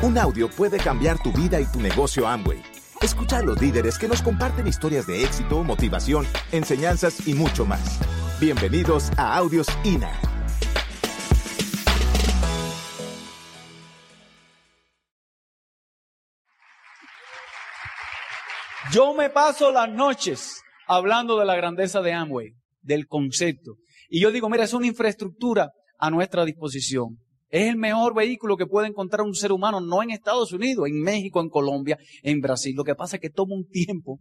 Un audio puede cambiar tu vida y tu negocio Amway. Escucha a los líderes que nos comparten historias de éxito, motivación, enseñanzas y mucho más. Bienvenidos a Audios INA. Yo me paso las noches hablando de la grandeza de Amway, del concepto. Y yo digo, mira, es una infraestructura a nuestra disposición. Es el mejor vehículo que puede encontrar un ser humano, no en Estados Unidos, en México, en Colombia, en Brasil. Lo que pasa es que toma un tiempo,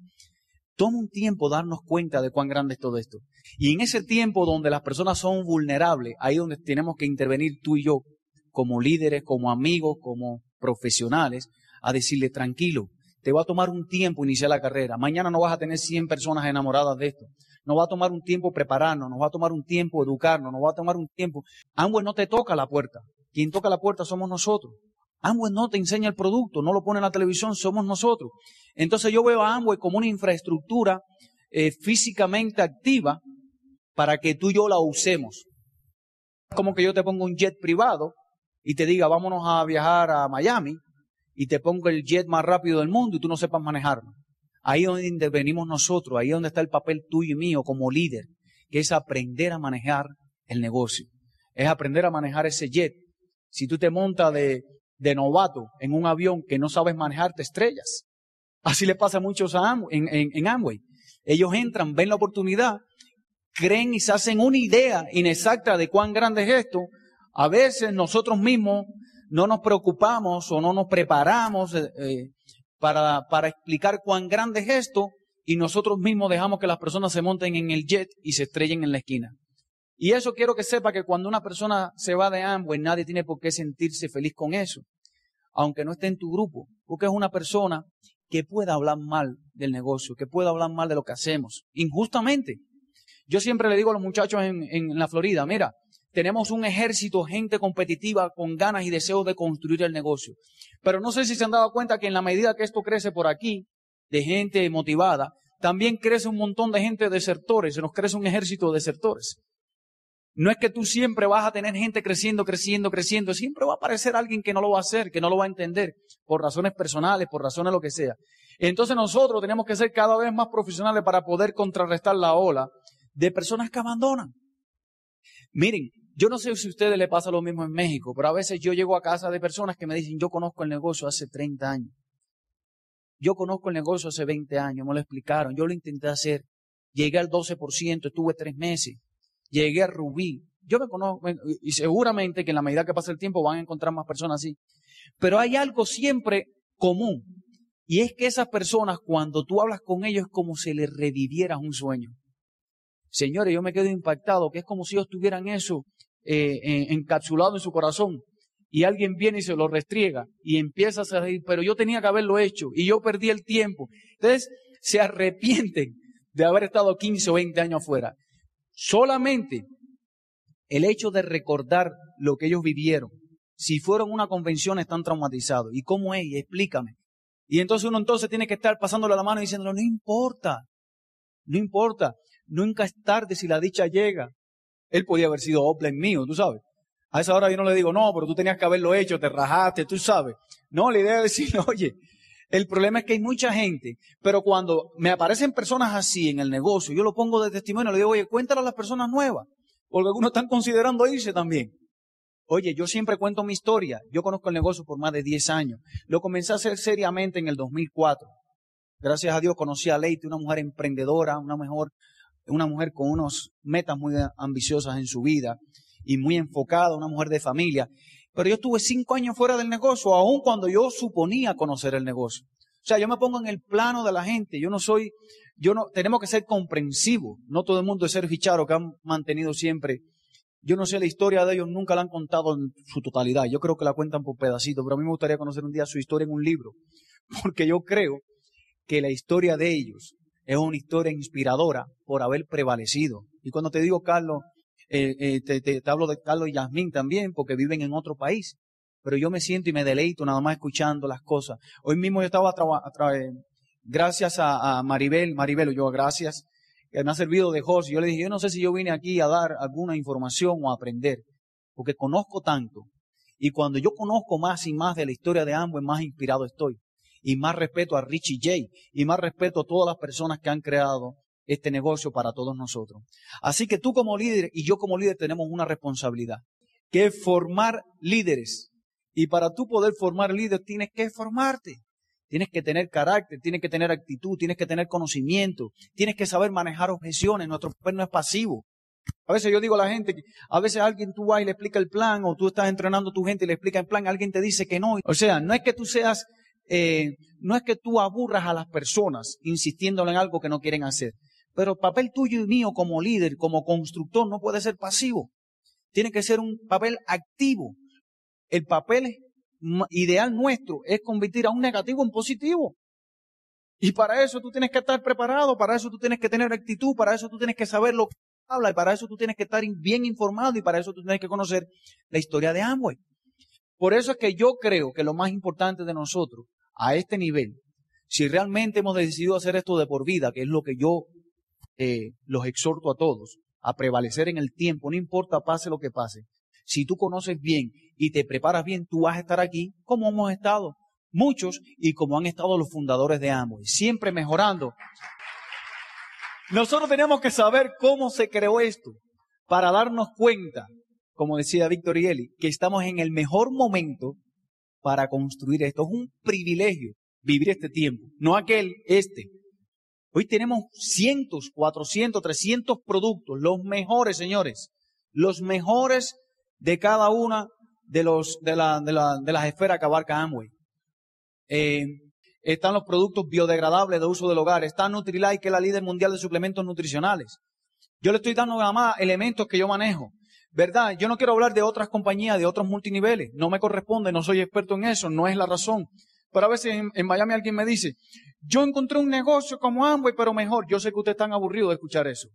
toma un tiempo darnos cuenta de cuán grande es todo esto. Y en ese tiempo donde las personas son vulnerables, ahí donde tenemos que intervenir tú y yo, como líderes, como amigos, como profesionales, a decirle, tranquilo, te va a tomar un tiempo iniciar la carrera. Mañana no vas a tener 100 personas enamoradas de esto. Nos va a tomar un tiempo prepararnos, nos va a tomar un tiempo educarnos, nos va a tomar un tiempo. Amway no te toca la puerta. Quien toca la puerta somos nosotros. Amway no te enseña el producto, no lo pone en la televisión, somos nosotros. Entonces yo veo a Amway como una infraestructura eh, físicamente activa para que tú y yo la usemos. Como que yo te pongo un jet privado y te diga, vámonos a viajar a Miami y te pongo el jet más rápido del mundo y tú no sepas manejarlo. Ahí es donde intervenimos nosotros, ahí es donde está el papel tuyo y mío como líder, que es aprender a manejar el negocio. Es aprender a manejar ese jet. Si tú te montas de, novato en un avión que no sabes manejar, te estrellas. Así le pasa a muchos en, en, Amway. Ellos entran, ven la oportunidad, creen y se hacen una idea inexacta de cuán grande es esto. A veces nosotros mismos no nos preocupamos o no nos preparamos eh, eh, para explicar cuán grande es esto y nosotros mismos dejamos que las personas se monten en el jet y se estrellen en la esquina. Y eso quiero que sepa que cuando una persona se va de Amway, nadie tiene por qué sentirse feliz con eso, aunque no esté en tu grupo, porque es una persona que pueda hablar mal del negocio, que pueda hablar mal de lo que hacemos, injustamente. Yo siempre le digo a los muchachos en, en la Florida, mira, tenemos un ejército, gente competitiva con ganas y deseos de construir el negocio. Pero no sé si se han dado cuenta que en la medida que esto crece por aquí, de gente motivada, también crece un montón de gente desertores, se nos crece un ejército de desertores. No es que tú siempre vas a tener gente creciendo, creciendo, creciendo. Siempre va a aparecer alguien que no lo va a hacer, que no lo va a entender, por razones personales, por razones lo que sea. Entonces nosotros tenemos que ser cada vez más profesionales para poder contrarrestar la ola de personas que abandonan. Miren, yo no sé si a ustedes les pasa lo mismo en México, pero a veces yo llego a casa de personas que me dicen, yo conozco el negocio hace 30 años. Yo conozco el negocio hace 20 años, me lo explicaron, yo lo intenté hacer. Llegué al 12%, estuve tres meses llegué a Rubí. Yo me conozco, y seguramente que en la medida que pasa el tiempo van a encontrar más personas así. Pero hay algo siempre común. Y es que esas personas, cuando tú hablas con ellos, es como si les revivieras un sueño. Señores, yo me quedo impactado, que es como si ellos tuvieran eso eh, encapsulado en su corazón. Y alguien viene y se lo restriega y empieza a decir, pero yo tenía que haberlo hecho y yo perdí el tiempo. Entonces, se arrepienten de haber estado 15 o 20 años afuera. Solamente el hecho de recordar lo que ellos vivieron, si fueron una convención están traumatizados. ¿Y cómo es? explícame. Y entonces uno entonces tiene que estar pasándole la mano y diciéndole, no importa, no importa, nunca es tarde si la dicha llega. Él podía haber sido Oplen mío, tú sabes. A esa hora yo no le digo, no, pero tú tenías que haberlo hecho, te rajaste, tú sabes. No, la idea es decir, oye, el problema es que hay mucha gente, pero cuando me aparecen personas así en el negocio, yo lo pongo de testimonio, le digo, oye, cuéntale a las personas nuevas, porque algunos están considerando irse también. Oye, yo siempre cuento mi historia. Yo conozco el negocio por más de 10 años. Lo comencé a hacer seriamente en el 2004. Gracias a Dios conocí a Leite, una mujer emprendedora, una mejor, una mujer con unas metas muy ambiciosas en su vida y muy enfocada, una mujer de familia. Pero yo estuve cinco años fuera del negocio, aun cuando yo suponía conocer el negocio. O sea, yo me pongo en el plano de la gente. Yo no soy, yo no, tenemos que ser comprensivos. No todo el mundo es ser ficharo que han mantenido siempre. Yo no sé la historia de ellos, nunca la han contado en su totalidad. Yo creo que la cuentan por pedacitos, pero a mí me gustaría conocer un día su historia en un libro. Porque yo creo que la historia de ellos es una historia inspiradora por haber prevalecido. Y cuando te digo, Carlos, eh, eh, te, hablo de Carlos y Yasmín también, porque viven en otro país. Pero yo me siento y me deleito nada más escuchando las cosas. Hoy mismo yo estaba a gracias a, a, Maribel, Maribel, yo gracias, que me ha servido de host. Yo le dije, yo no sé si yo vine aquí a dar alguna información o a aprender, porque conozco tanto Y cuando yo conozco más y más de la historia de Amway, más inspirado estoy. Y más respeto a Richie J. Y más respeto a todas las personas que han creado este negocio para todos nosotros. Así que tú como líder y yo como líder tenemos una responsabilidad, que es formar líderes. Y para tú poder formar líderes tienes que formarte. Tienes que tener carácter, tienes que tener actitud, tienes que tener conocimiento, tienes que saber manejar objeciones. Nuestro papel no es pasivo. A veces yo digo a la gente, a veces alguien tú vas y le explica el plan, o tú estás entrenando a tu gente y le explica el plan, alguien te dice que no. O sea, no es que tú seas, eh, no es que tú aburras a las personas insistiéndole en algo que no quieren hacer. Pero el papel tuyo y mío como líder, como constructor, no puede ser pasivo. Tiene que ser un papel activo. El papel ideal nuestro es convertir a un negativo en positivo. Y para eso tú tienes que estar preparado, para eso tú tienes que tener actitud, para eso tú tienes que saber lo que habla y para eso tú tienes que estar bien informado y para eso tú tienes que conocer la historia de Amway. Por eso es que yo creo que lo más importante de nosotros a este nivel, si realmente hemos decidido hacer esto de por vida, que es lo que yo eh, los exhorto a todos, a prevalecer en el tiempo, no importa pase lo que pase. Si tú conoces bien y te preparas bien, tú vas a estar aquí como hemos estado muchos y como han estado los fundadores de Amway, siempre mejorando, nosotros tenemos que saber cómo se creó esto para darnos cuenta, como decía Víctor Eli, que estamos en el mejor momento para construir esto. Es un privilegio vivir este tiempo, no aquel, este. Hoy tenemos cientos, cuatrocientos, trescientos productos, los mejores, señores, los mejores de cada una de, los, de, de, de las esferas que abarca Amway. Eh, están los productos biodegradables de uso del hogar, está Nutrilite, que es la líder mundial de suplementos nutricionales. Yo le estoy dando nada más elementos que yo manejo. ¿Verdad? Yo no quiero hablar de otras compañías, de otros multiniveles. No me corresponde, no soy experto en eso, no es la razón. Pero a veces en, Miami alguien me dice, yo encontré un negocio como Amway, pero mejor. Yo sé que ustedes están aburridos de escuchar eso.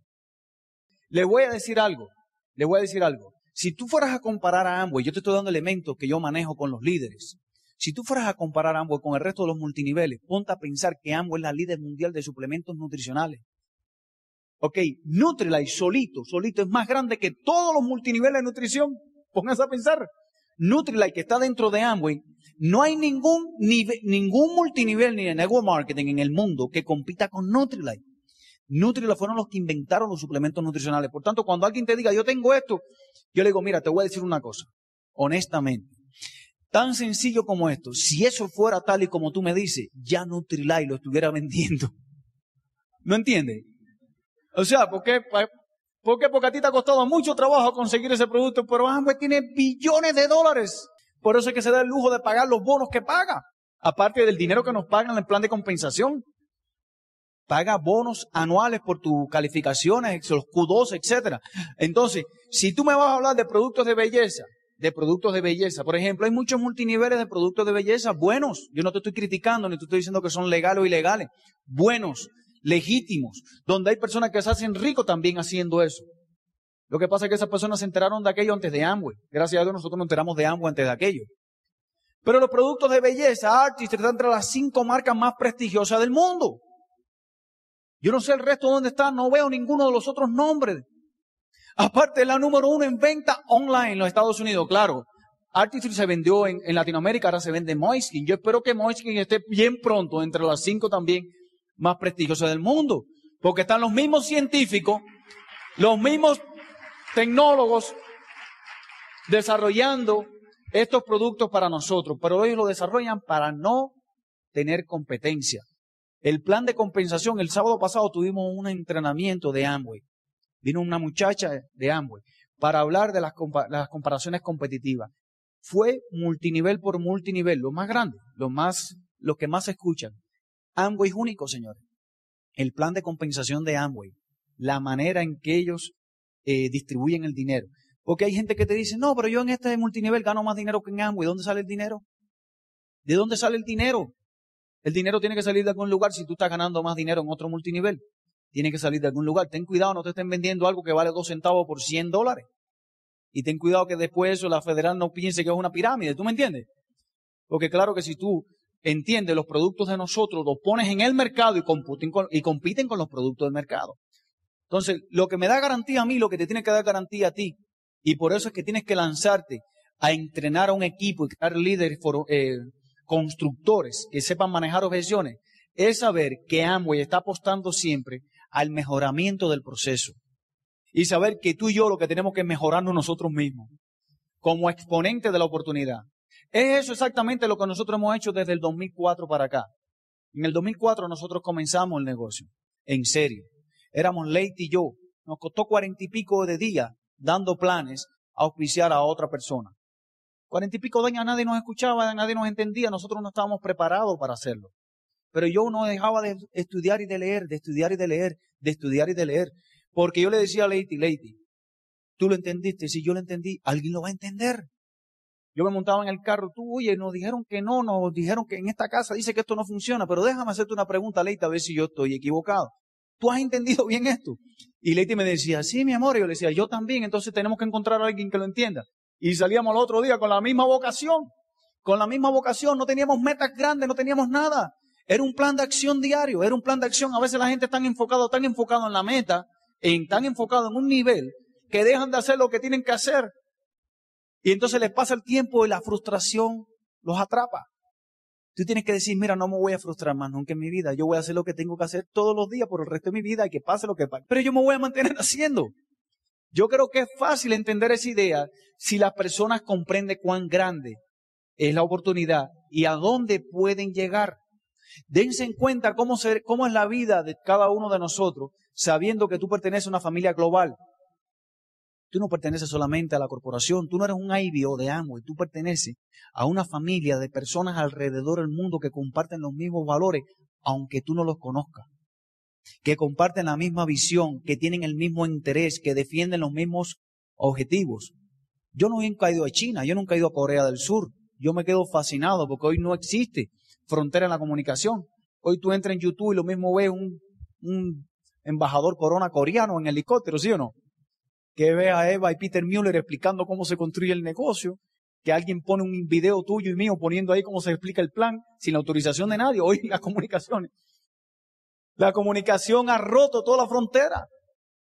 Le voy a decir algo, le voy a decir algo. Si tú fueras a comparar a Amway, yo te estoy dando elementos que yo manejo con los líderes. Si tú fueras a comparar Amway con el resto de los multiniveles, ponte a pensar que Amway es la líder mundial de suplementos nutricionales. Ok, Nutrilite solito, solito es más grande que todos los multiniveles de nutrición. Pónganse a pensar. Nutrilite que está dentro de Amway, no hay ningún, ningún multinivel ni de network marketing en el mundo que compita con Nutrilite. Nutrilite fueron los que inventaron los suplementos nutricionales. Por tanto, cuando alguien te diga, yo tengo esto, yo le digo, mira, te voy a decir una cosa, honestamente. Tan sencillo como esto. Si eso fuera tal y como tú me dices, ya Nutrilite lo estuviera vendiendo. ¿No entiendes? O sea, ¿por qué? ¿Por qué? Porque a ti te ha costado mucho trabajo conseguir ese producto, pero Amway tiene billones de dólares. Por eso es que se da el lujo de pagar los bonos que paga. Aparte del dinero que nos pagan en el plan de compensación. Paga bonos anuales por tus calificaciones, los Q2, etc. Entonces, si tú me vas a hablar de productos de belleza, de productos de belleza. Por ejemplo, hay muchos multiniveles de productos de belleza buenos. Yo no te estoy criticando ni te estoy diciendo que son legales o ilegales. Buenos, legítimos, donde hay personas que se hacen ricos también haciendo eso. Lo que pasa es que esas personas se enteraron de aquello antes de Amway. Gracias a Dios nosotros nos enteramos de Amway antes de aquello. Pero los productos de belleza, Artist, están entre las cinco marcas más prestigiosas del mundo. Yo no sé el resto dónde están, no veo ninguno de los otros nombres. Aparte, la número uno en venta online en los Estados Unidos, claro. Artistry se vendió en, Latinoamérica, ahora se vende Moiskin. Yo espero que Moiskin esté bien pronto entre las cinco también más prestigiosas del mundo. Porque están los mismos científicos, los mismos tecnólogos desarrollando estos productos para nosotros, pero ellos lo desarrollan para no tener competencia. El plan de compensación, el sábado pasado tuvimos un entrenamiento de Amway vino una muchacha de Amway para hablar de las, comparaciones competitivas. Fue multinivel por multinivel, lo más grande, lo más, los que más escuchan. Amway es único, señores. El plan de compensación de Amway, la manera en que ellos eh, distribuyen el dinero. Porque hay gente que te dice, no, pero yo en este multinivel gano más dinero que en Amway. ¿De dónde sale el dinero? ¿De dónde sale el dinero? El dinero tiene que salir de algún lugar si tú estás ganando más dinero en otro multinivel tiene que salir de algún lugar. Ten cuidado, no te estén vendiendo algo que vale dos centavos por 100 dólares. Y ten cuidado que después eso la federal no piense que es una pirámide. ¿Tú me entiendes? Porque claro que si tú entiendes los productos de nosotros, los pones en el mercado y compiten con, y compiten con los productos del mercado. Entonces, lo que me da garantía a mí, lo que te tiene que dar garantía a ti, y por eso es que tienes que lanzarte a entrenar a un equipo y crear líderes eh, constructores que sepan manejar objeciones, es saber que Amway está apostando siempre al mejoramiento del proceso. Y saber que tú y yo lo que tenemos que mejorarnos nosotros mismos como exponente de la oportunidad. Es eso exactamente lo que nosotros hemos hecho desde el 2004 para acá. En el 2004 nosotros comenzamos el negocio, en serio. Éramos Leite y yo. Nos costó cuarenta y pico de días dando planes a auspiciar a otra persona. Cuarenta y pico de años nadie nos escuchaba, nadie nos entendía, nosotros no estábamos preparados para hacerlo. Pero yo no dejaba de estudiar y de leer, de estudiar y de leer, de estudiar y de leer. Porque yo le decía a Leiti, Leiti, tú lo entendiste, si yo lo entendí, alguien lo va a entender. Yo me montaba en el carro, tú, oye, nos dijeron que no, nos dijeron que en esta casa dice que esto no funciona, pero déjame hacerte una pregunta, Leite, a ver si yo estoy equivocado. ¿Tú has entendido bien esto? Y Leite me decía, sí, mi amor, y yo le decía, yo también, entonces tenemos que encontrar a alguien que lo entienda. Y salíamos el otro día con la misma vocación, con la misma vocación, no teníamos metas grandes, no teníamos nada. Era un plan de acción diario, era un plan de acción. A veces la gente está enfocado, tan enfocado en la meta, en, tan enfocado en un nivel, que dejan de hacer lo que tienen que hacer y entonces les pasa el tiempo y la frustración los atrapa. Tú tienes que decir, mira, no me voy a frustrar más nunca en mi vida. Yo voy a hacer lo que tengo que hacer todos los días por el resto de mi vida y que pase lo que pase. Pero yo me voy a mantener haciendo. Yo creo que es fácil entender esa idea si las personas comprenden cuán grande es la oportunidad y a dónde pueden llegar. Dense en cuenta cómo, cómo es la vida de cada uno de nosotros, sabiendo que tú perteneces a una familia global. Tú no perteneces solamente a la corporación, tú no eres un IBO de Amway, tú perteneces a una familia de personas alrededor del mundo que comparten los mismos valores, aunque tú no los conozcas. Que comparten la misma visión, que tienen el mismo interés, que defienden los mismos objetivos. Yo no he caído a China, yo nunca he ido a Corea del Sur. Yo me quedo fascinado porque hoy no existe frontera en la comunicación. Hoy tú entras en YouTube y lo mismo ves un, un embajador corona coreano en helicóptero, ¿sí o no? Que ve a Eva y Peter Mueller explicando cómo se construye el negocio, que alguien pone un video tuyo y mío poniendo ahí cómo se explica el plan sin la autorización de nadie. Hoy las comunicaciones. La comunicación ha roto toda la frontera.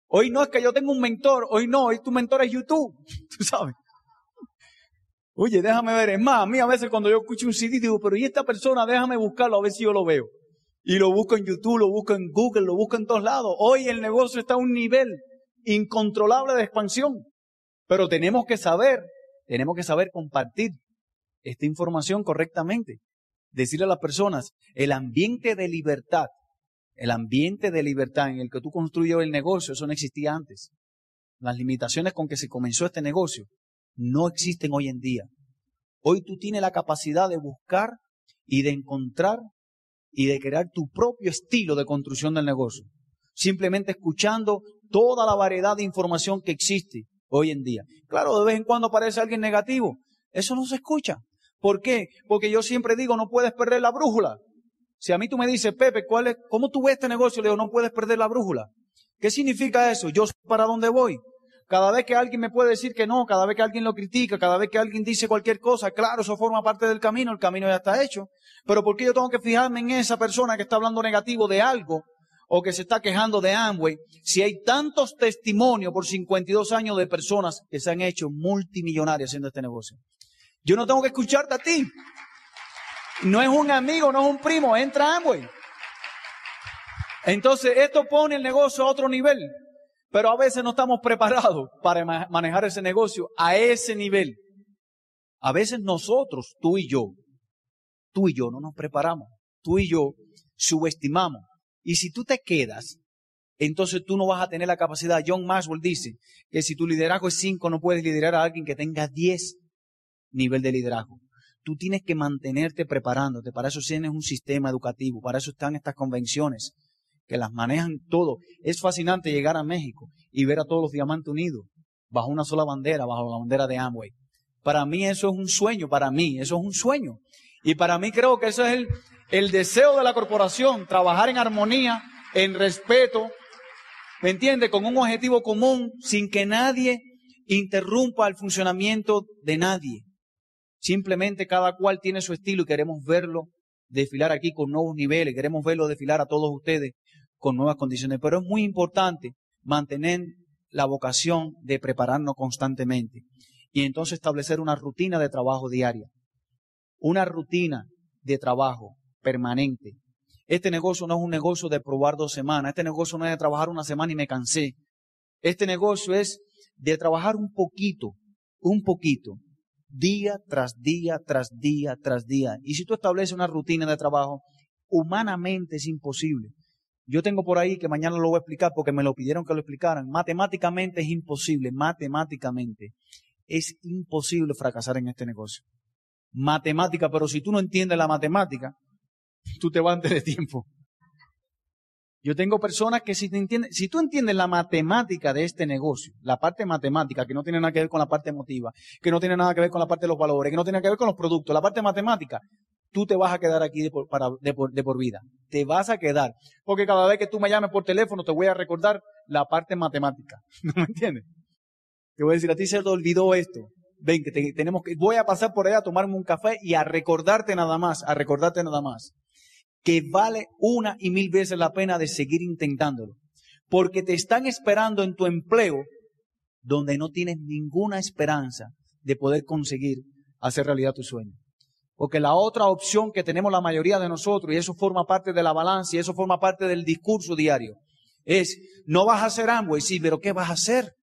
Hoy no es que yo tenga un mentor, hoy no, hoy tu mentor es YouTube, tú sabes. Oye, déjame ver, es más, a mí a veces cuando yo escucho un CD digo, pero ¿y esta persona? Déjame buscarlo a ver si yo lo veo. Y lo busco en YouTube, lo busco en Google, lo busco en todos lados. Hoy el negocio está a un nivel incontrolable de expansión. Pero tenemos que saber, tenemos que saber compartir esta información correctamente. Decirle a las personas, el ambiente de libertad, el ambiente de libertad en el que tú construyes el negocio, eso no existía antes. Las limitaciones con que se comenzó este negocio no existen hoy en día. Hoy tú tienes la capacidad de buscar y de encontrar y de crear tu propio estilo de construcción del negocio. Simplemente escuchando toda la variedad de información que existe hoy en día. Claro, de vez en cuando aparece alguien negativo. Eso no se escucha. ¿Por qué? Porque yo siempre digo, no puedes perder la brújula. Si a mí tú me dices, Pepe, ¿cuál es, ¿cómo tú ves este negocio? Le digo, no puedes perder la brújula. ¿Qué significa eso? Yo sé para dónde voy. Cada vez que alguien me puede decir que no, cada vez que alguien lo critica, cada vez que alguien dice cualquier cosa, claro, eso forma parte del camino, el camino ya está hecho. Pero ¿por qué yo tengo que fijarme en esa persona que está hablando negativo de algo o que se está quejando de Amway, si hay tantos testimonios por 52 años de personas que se han hecho multimillonarias haciendo este negocio. Yo no tengo que escucharte a ti. No es un amigo, no es un primo, entra Amway. Entonces, esto pone el negocio a otro nivel, pero a veces no estamos preparados para manejar ese negocio a ese nivel. A veces nosotros, tú y yo, tú y yo no nos preparamos, tú y yo subestimamos y si tú te quedas, entonces tú no vas a tener la capacidad. John Maxwell dice que si tu liderazgo es 5, no puedes liderar a alguien que tenga 10 nivel de liderazgo. Tú tienes que mantenerte preparándote. Para eso tienes un sistema educativo. Para eso están estas convenciones que las manejan todo. Es fascinante llegar a México y ver a todos los diamantes unidos bajo una sola bandera, bajo la bandera de Amway. Para mí eso es un sueño, para mí eso es un sueño. Y para mí creo que eso es el, el deseo de la corporación, trabajar en armonía, en respeto, ¿me entiende? Con un objetivo común, sin que nadie interrumpa el funcionamiento de nadie. Simplemente cada cual tiene su estilo y queremos verlo desfilar aquí con nuevos niveles, queremos verlo desfilar a todos ustedes con nuevas condiciones. Pero es muy importante mantener la vocación de prepararnos constantemente. y entonces establecer una rutina de trabajo diaria. Una rutina de trabajo permanente. Este negocio no es un negocio de probar dos semanas. Este negocio no es de trabajar una semana y me cansé. Este negocio es de trabajar un poquito, un poquito, día tras día, tras día, tras día. Y si tú estableces una rutina de trabajo, humanamente es imposible. Yo tengo por ahí que mañana lo voy a explicar porque me lo pidieron que lo explicaran. Matemáticamente es imposible, matemáticamente es imposible fracasar en este negocio. Matemática, pero si tú no entiendes la matemática, tú te vas antes de tiempo. Yo tengo personas que si, te entienden, si tú entiendes la matemática de este negocio, la parte matemática, que no tiene nada que ver con la parte emotiva, que no tiene nada que ver con la parte de los valores, que no tiene nada que ver con los productos, la parte matemática, tú te vas a quedar aquí de por, para, de, por, de por vida. Te vas a quedar. Porque cada vez que tú me llames por teléfono te voy a recordar la parte matemática. ¿No me entiendes? Te voy a decir, a ti se te olvidó esto. Ven, que tenemos que, voy a pasar por allá a tomarme un café y a recordarte nada más, a recordarte nada más que vale una y mil veces la pena de seguir intentándolo. Porque te están esperando en tu empleo donde no tienes ninguna esperanza de poder conseguir hacer realidad tu sueño. Porque la otra opción que tenemos la mayoría de nosotros, y eso forma parte de la balanza y eso forma parte del discurso diario, es, no vas a hacer Amway, sí, pero ¿qué vas a hacer?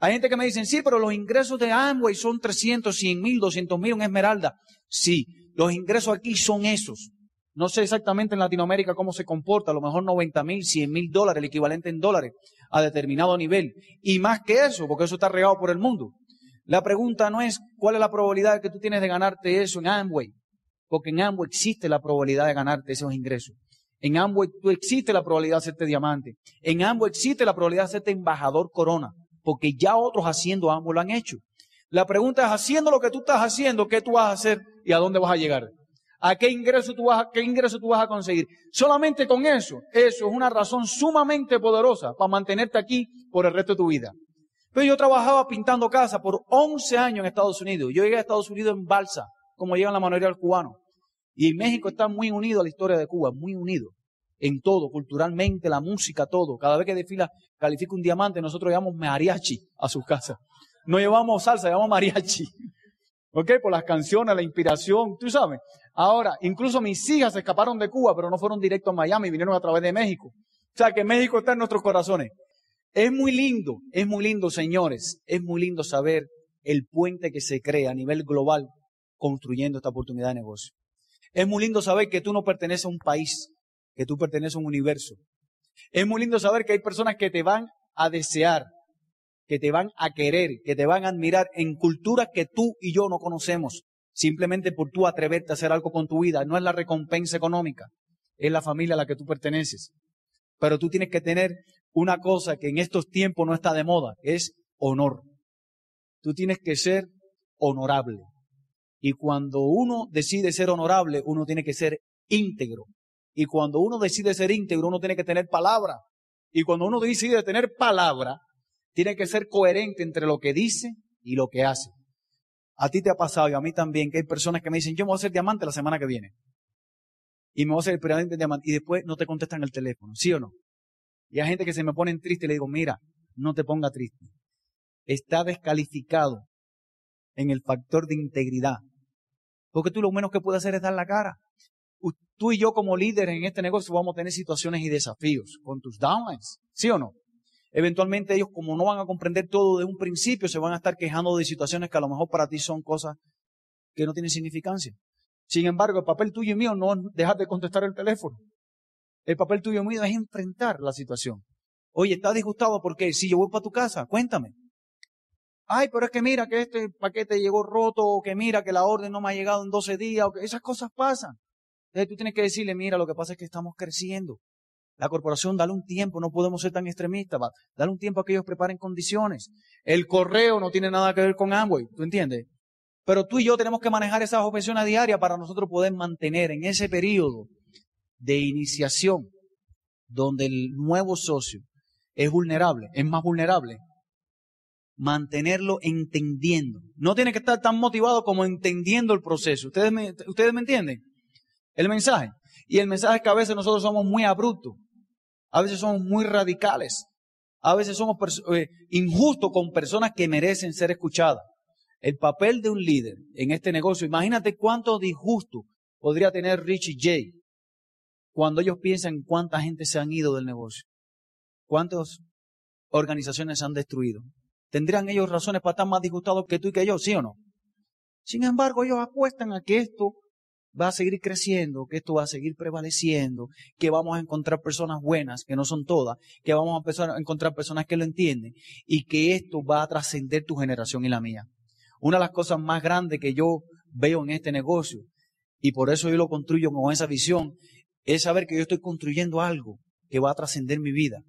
Hay gente que me dicen, sí, pero los ingresos de Amway son 300, 100 mil, 200 mil en Esmeralda. Sí, los ingresos aquí son esos. No sé exactamente en Latinoamérica cómo se comporta, a lo mejor 90 mil, 100 mil dólares, el equivalente en dólares, a determinado nivel. Y más que eso, porque eso está regado por el mundo. La pregunta no es cuál es la probabilidad que tú tienes de ganarte eso en Amway, porque en Amway existe la probabilidad de ganarte esos ingresos. En Amway tú existe la probabilidad de hacerte diamante. En Amway existe la probabilidad de hacerte embajador corona, porque ya otros haciendo Amway lo han hecho. La pregunta es, haciendo lo que tú estás haciendo, ¿qué tú vas a hacer y a dónde vas a llegar? ¿A qué ingreso tú vas a, qué ingreso tú vas a conseguir? Solamente con eso, eso es una razón sumamente poderosa para mantenerte aquí por el resto de tu vida. Pero yo trabajaba pintando casa por 11 años en Estados Unidos. Yo llegué a Estados Unidos en balsa, como llegan la mayoría del cubano. Y México está muy unido a la historia de Cuba, muy unido. En todo, culturalmente, la música, todo. Cada vez que desfila, califica un diamante, nosotros llevamos mariachi a sus casas. No llevamos salsa, llevamos mariachi. ¿Ok? Por las canciones, la inspiración, tú sabes. Ahora, incluso mis hijas se escaparon de Cuba, pero no fueron directo a Miami, vinieron a través de México. O sea que México está en nuestros corazones. Es muy lindo, es muy lindo, señores, es muy lindo saber el puente que se crea a nivel global construyendo esta oportunidad de negocio. Es muy lindo saber que tú no perteneces a un país, que tú perteneces a un universo. Es muy lindo saber que hay personas que te van a desear, que te van a querer, que te van a admirar en culturas que tú y yo no conocemos, simplemente por tú atreverte a hacer algo con tu vida. No es la recompensa económica, es la familia a la que tú perteneces. Pero tú tienes que tener una cosa que en estos tiempos no está de moda, es honor. Tú tienes que ser honorable. Y cuando uno decide ser honorable, uno tiene que ser íntegro. Y cuando uno decide ser íntegro, uno tiene que tener palabra. Y cuando uno decide tener palabra, tiene que ser coherente entre lo que dice y lo que hace. A ti te ha pasado y a mí también que hay personas que me dicen, yo me voy a hacer diamante la semana que viene. Y me voy a hacer el diamante. Y después no te contestan el teléfono, ¿sí o no? Y hay gente que se me pone triste y le digo, mira, no te ponga triste. Está descalificado en el factor de integridad. Porque tú lo menos que puedes hacer es dar la cara. Tú y yo como líderes en este negocio vamos a tener situaciones y desafíos con tus downlines, ¿sí o no? Eventualmente ellos, como no van a comprender todo de un principio, se van a estar quejando de situaciones que a lo mejor para ti son cosas que no tienen significancia. Sin embargo, el papel tuyo y mío no es dejar de contestar el teléfono. El papel tuyo y mío es enfrentar la situación. Oye, ¿estás disgustado porque si yo voy para tu casa? Cuéntame. Ay, pero es que mira que este paquete llegó roto, o que mira que la orden no me ha llegado en 12 días, o que esas cosas pasan. Entonces tú tienes que decirle, mira, lo que pasa es que estamos creciendo. La corporación, dale un tiempo, no podemos ser tan extremistas, dale un tiempo a que ellos preparen condiciones. El correo no tiene nada que ver con Amway, ¿tú entiendes? Pero tú y yo tenemos que manejar esas objeciones diarias para nosotros poder mantener en ese periodo de iniciación donde el nuevo socio es vulnerable, es más vulnerable, mantenerlo entendiendo. No tiene que estar tan motivado como entendiendo el proceso. ¿Ustedes me, ¿Ustedes me entienden? El mensaje. Y el mensaje es que a veces nosotros somos muy abruptos. A veces somos muy radicales. A veces somos eh, injustos con personas que merecen ser escuchadas. el papel de un líder en este negocio, imagínate cuánto disgusto podría tener Richie J cuando ellos piensan cuánta gente se han ido del negocio, cuántas organizaciones se han destruido. ¿Tendrían ellos razones para estar más disgustados que tú y que yo, sí o no? Sin embargo, ellos apuestan a que esto va a seguir creciendo, que esto va a seguir prevaleciendo, que vamos a encontrar personas buenas, que no son todas, que vamos a empezar a encontrar personas que lo entienden y que esto va a trascender tu generación y la mía. Una de las cosas más grandes que yo veo en este negocio, y por eso yo lo construyo con esa visión, es saber que yo estoy construyendo algo que va a trascender mi vida.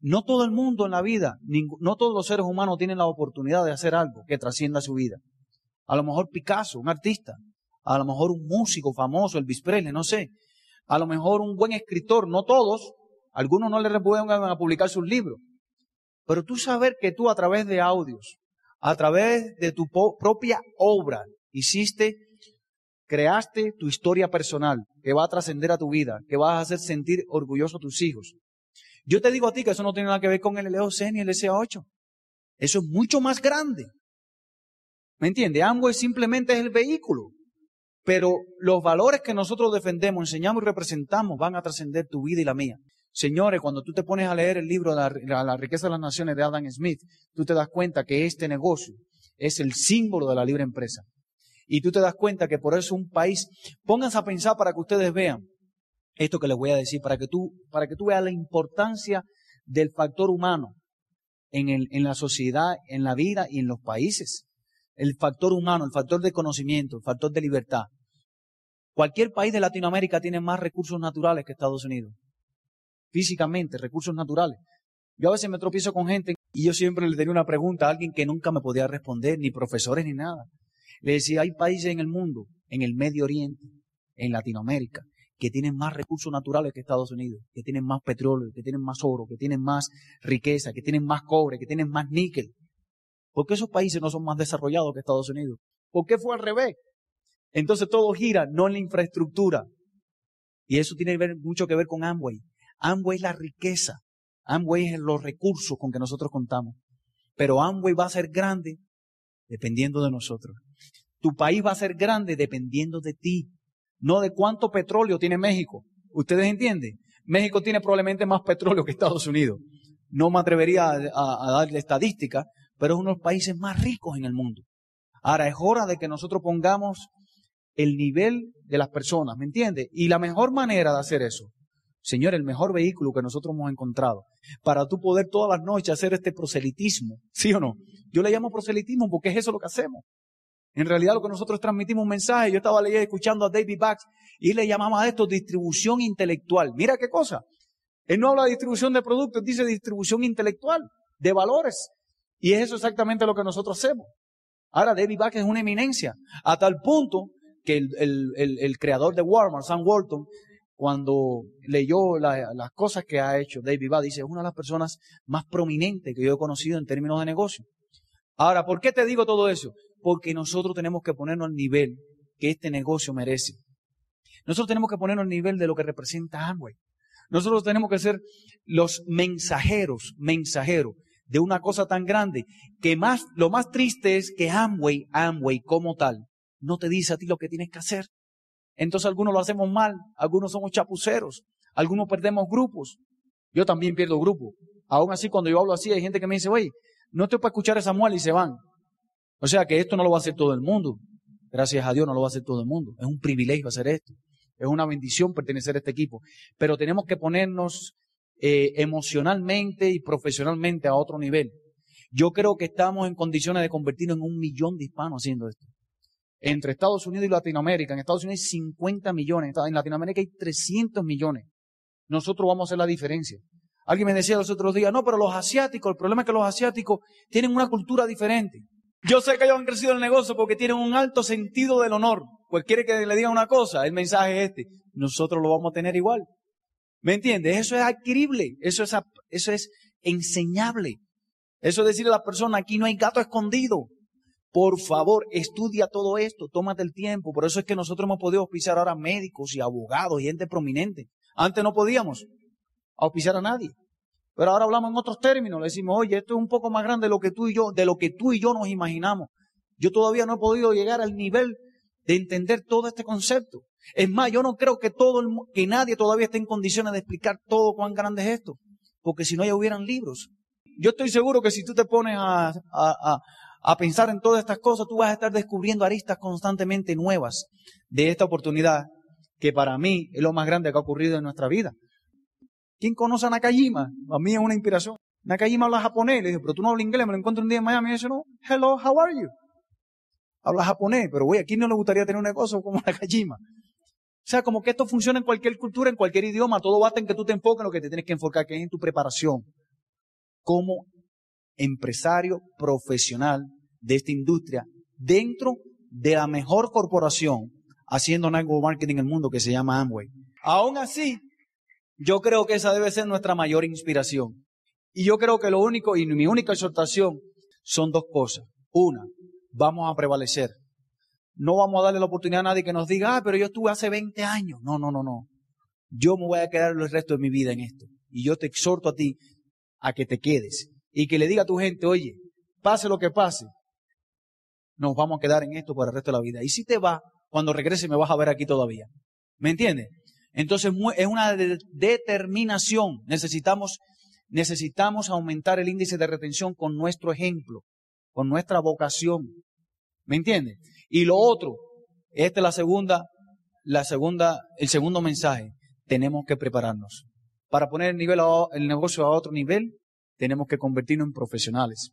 No todo el mundo en la vida, no todos los seres humanos tienen la oportunidad de hacer algo que trascienda su vida. A lo mejor Picasso, un artista, a lo mejor un músico famoso, Elvis Presley, no sé. A lo mejor un buen escritor, no todos. Algunos no le pueden publicar sus libros. Pero tú saber que tú a través de audios, a través de tu propia obra, hiciste, creaste tu historia personal que va a trascender a tu vida, que vas a hacer sentir orgulloso a tus hijos. Yo te digo a ti que eso no tiene nada que ver con el LOC ni el SA8. Eso es mucho más grande. ¿Me entiendes? Amway simplemente es el vehículo. Pero los valores que nosotros defendemos, enseñamos y representamos van a trascender tu vida y la mía. Señores, cuando tú te pones a leer el libro de la, riqueza de las naciones de Adam Smith, tú te das cuenta que este negocio es el símbolo de la libre empresa. Y tú te das cuenta que por eso un país, pónganse a pensar para que ustedes vean esto que les voy a decir, para que tú, para que tú veas la importancia del factor humano en, el, en la sociedad, en la vida y en los países. El factor humano, el factor de conocimiento, el factor de libertad. Cualquier país de Latinoamérica tiene más recursos naturales que Estados Unidos. Físicamente, recursos naturales. Yo a veces me tropiezo con gente y yo siempre le tenía una pregunta a alguien que nunca me podía responder, ni profesores ni nada. Le decía, hay países en el mundo, en el Medio Oriente, en Latinoamérica, que tienen más recursos naturales que Estados Unidos, que tienen más petróleo, que tienen más oro, que tienen más riqueza, que tienen más cobre, que tienen más níquel. ¿Por qué esos países no son más desarrollados que Estados Unidos? ¿Por qué fue al revés? Entonces todo gira, no en la infraestructura. Y eso tiene mucho que ver con Amway. Amway es la riqueza. Amway es los recursos con que nosotros contamos. Pero Amway va a ser grande dependiendo de nosotros. Tu país va a ser grande dependiendo de ti, no de cuánto petróleo tiene México. ¿Ustedes entienden? México tiene probablemente más petróleo que Estados Unidos. No me atrevería a, darle estadística, pero es uno de los países más ricos en el mundo. Ahora es hora de que nosotros pongamos el nivel de las personas, ¿me entiende? Y la mejor manera de hacer eso, Señor, el mejor vehículo que nosotros hemos encontrado para tú poder todas las noches hacer este proselitismo, ¿sí o no? Yo le llamo proselitismo porque es eso lo que hacemos. En realidad lo que nosotros transmitimos un mensaje, yo estaba leyendo, escuchando a David Bax y le llamamos a esto distribución intelectual. Mira qué cosa. Él no habla de distribución de productos, dice distribución intelectual, de valores. Y es eso exactamente lo que nosotros hacemos. Ahora David Bax es una eminencia, a tal punto que el, creador de Walmart, Sam Walton, cuando leyó las cosas que ha hecho David Bá, dice, es una de las personas más prominentes que yo he conocido en términos de negocio. Ahora, ¿por qué te digo todo eso? Porque nosotros tenemos que ponernos al nivel que este negocio merece. Nosotros tenemos que ponernos al nivel de lo que representa Amway. Nosotros tenemos que ser los mensajeros, mensajeros de una cosa tan grande que más, lo más triste es que Amway, Amway como tal, no te dice a ti lo que tienes que hacer. Entonces algunos lo hacemos mal, algunos somos chapuceros, algunos perdemos grupos. Yo también pierdo grupos. Aún así, cuando yo hablo así, hay gente que me dice, oye, no estoy para escuchar a Samuel y se van. O sea que esto no lo va a hacer todo el mundo. Gracias a Dios no lo va a hacer todo el mundo. Es un privilegio hacer esto. Es una bendición pertenecer a este equipo. Pero tenemos que ponernos eh, emocionalmente y profesionalmente a otro nivel. Yo creo que estamos en condiciones de convertirnos en un millón de hispanos haciendo esto entre Estados Unidos y Latinoamérica. En Estados Unidos hay 50 millones, en Latinoamérica hay 300 millones. Nosotros vamos a hacer la diferencia. Alguien me decía los otros días, no, pero los asiáticos, el problema es que los asiáticos tienen una cultura diferente. Yo sé que ellos han crecido en el negocio porque tienen un alto sentido del honor. Pues quiere que le diga una cosa, el mensaje es este. Nosotros lo vamos a tener igual. ¿Me entiendes? Eso es adquirible, eso es, eso es enseñable. Eso es decirle a la persona, aquí no hay gato escondido. Por favor, estudia todo esto, tómate el tiempo. Por eso es que nosotros hemos podido auspiciar ahora médicos y abogados y gente prominente. Antes no podíamos auspiciar a nadie. Pero ahora hablamos en otros términos. Le decimos, oye, esto es un poco más grande de lo que tú y yo, de lo que tú y yo nos imaginamos. Yo todavía no he podido llegar al nivel de entender todo este concepto. Es más, yo no creo que todo que nadie todavía esté en condiciones de explicar todo cuán grande es esto, porque si no ya hubieran libros. Yo estoy seguro que si tú te pones a, a, a pensar en todas estas cosas, tú vas a estar descubriendo aristas constantemente nuevas de esta oportunidad que para mí es lo más grande que ha ocurrido en nuestra vida. ¿Quién conoce a Nakajima? A mí es una inspiración. Nakajima habla japonés. Le dije, pero tú no hablas inglés. Me lo encuentro un día en Miami y dice, no, hello, how are you? Habla japonés. Pero güey, ¿a quién no le gustaría tener un negocio como Nakajima? O sea, como que esto funciona en cualquier cultura, en cualquier idioma. Todo basta en que tú te enfoques en lo que te tienes que enfocar, que es en tu preparación. Como empresario profesional de esta industria dentro de la mejor corporación haciendo network marketing en el mundo que se llama Amway. Aún así, yo creo que esa debe ser nuestra mayor inspiración. Y yo creo que lo único y mi única exhortación son dos cosas. Una, vamos a prevalecer. No vamos a darle la oportunidad a nadie que nos diga, ah, pero yo estuve hace 20 años. No, no, no, no. Yo me voy a quedar el resto de mi vida en esto. Y yo te exhorto a ti a que te quedes y que le diga a tu gente, oye, pase lo que pase, nos vamos a quedar en esto por el resto de la vida. Y si te va, cuando regrese me vas a ver aquí todavía. ¿Me entiendes? Entonces es una determinación. Necesitamos, necesitamos aumentar el índice de retención con nuestro ejemplo, con nuestra vocación. ¿Me entiendes? Y lo otro, esta es la segunda, la segunda, el segundo mensaje. Tenemos que prepararnos. Para poner el, nivel el negocio a otro nivel, tenemos que convertirnos en profesionales.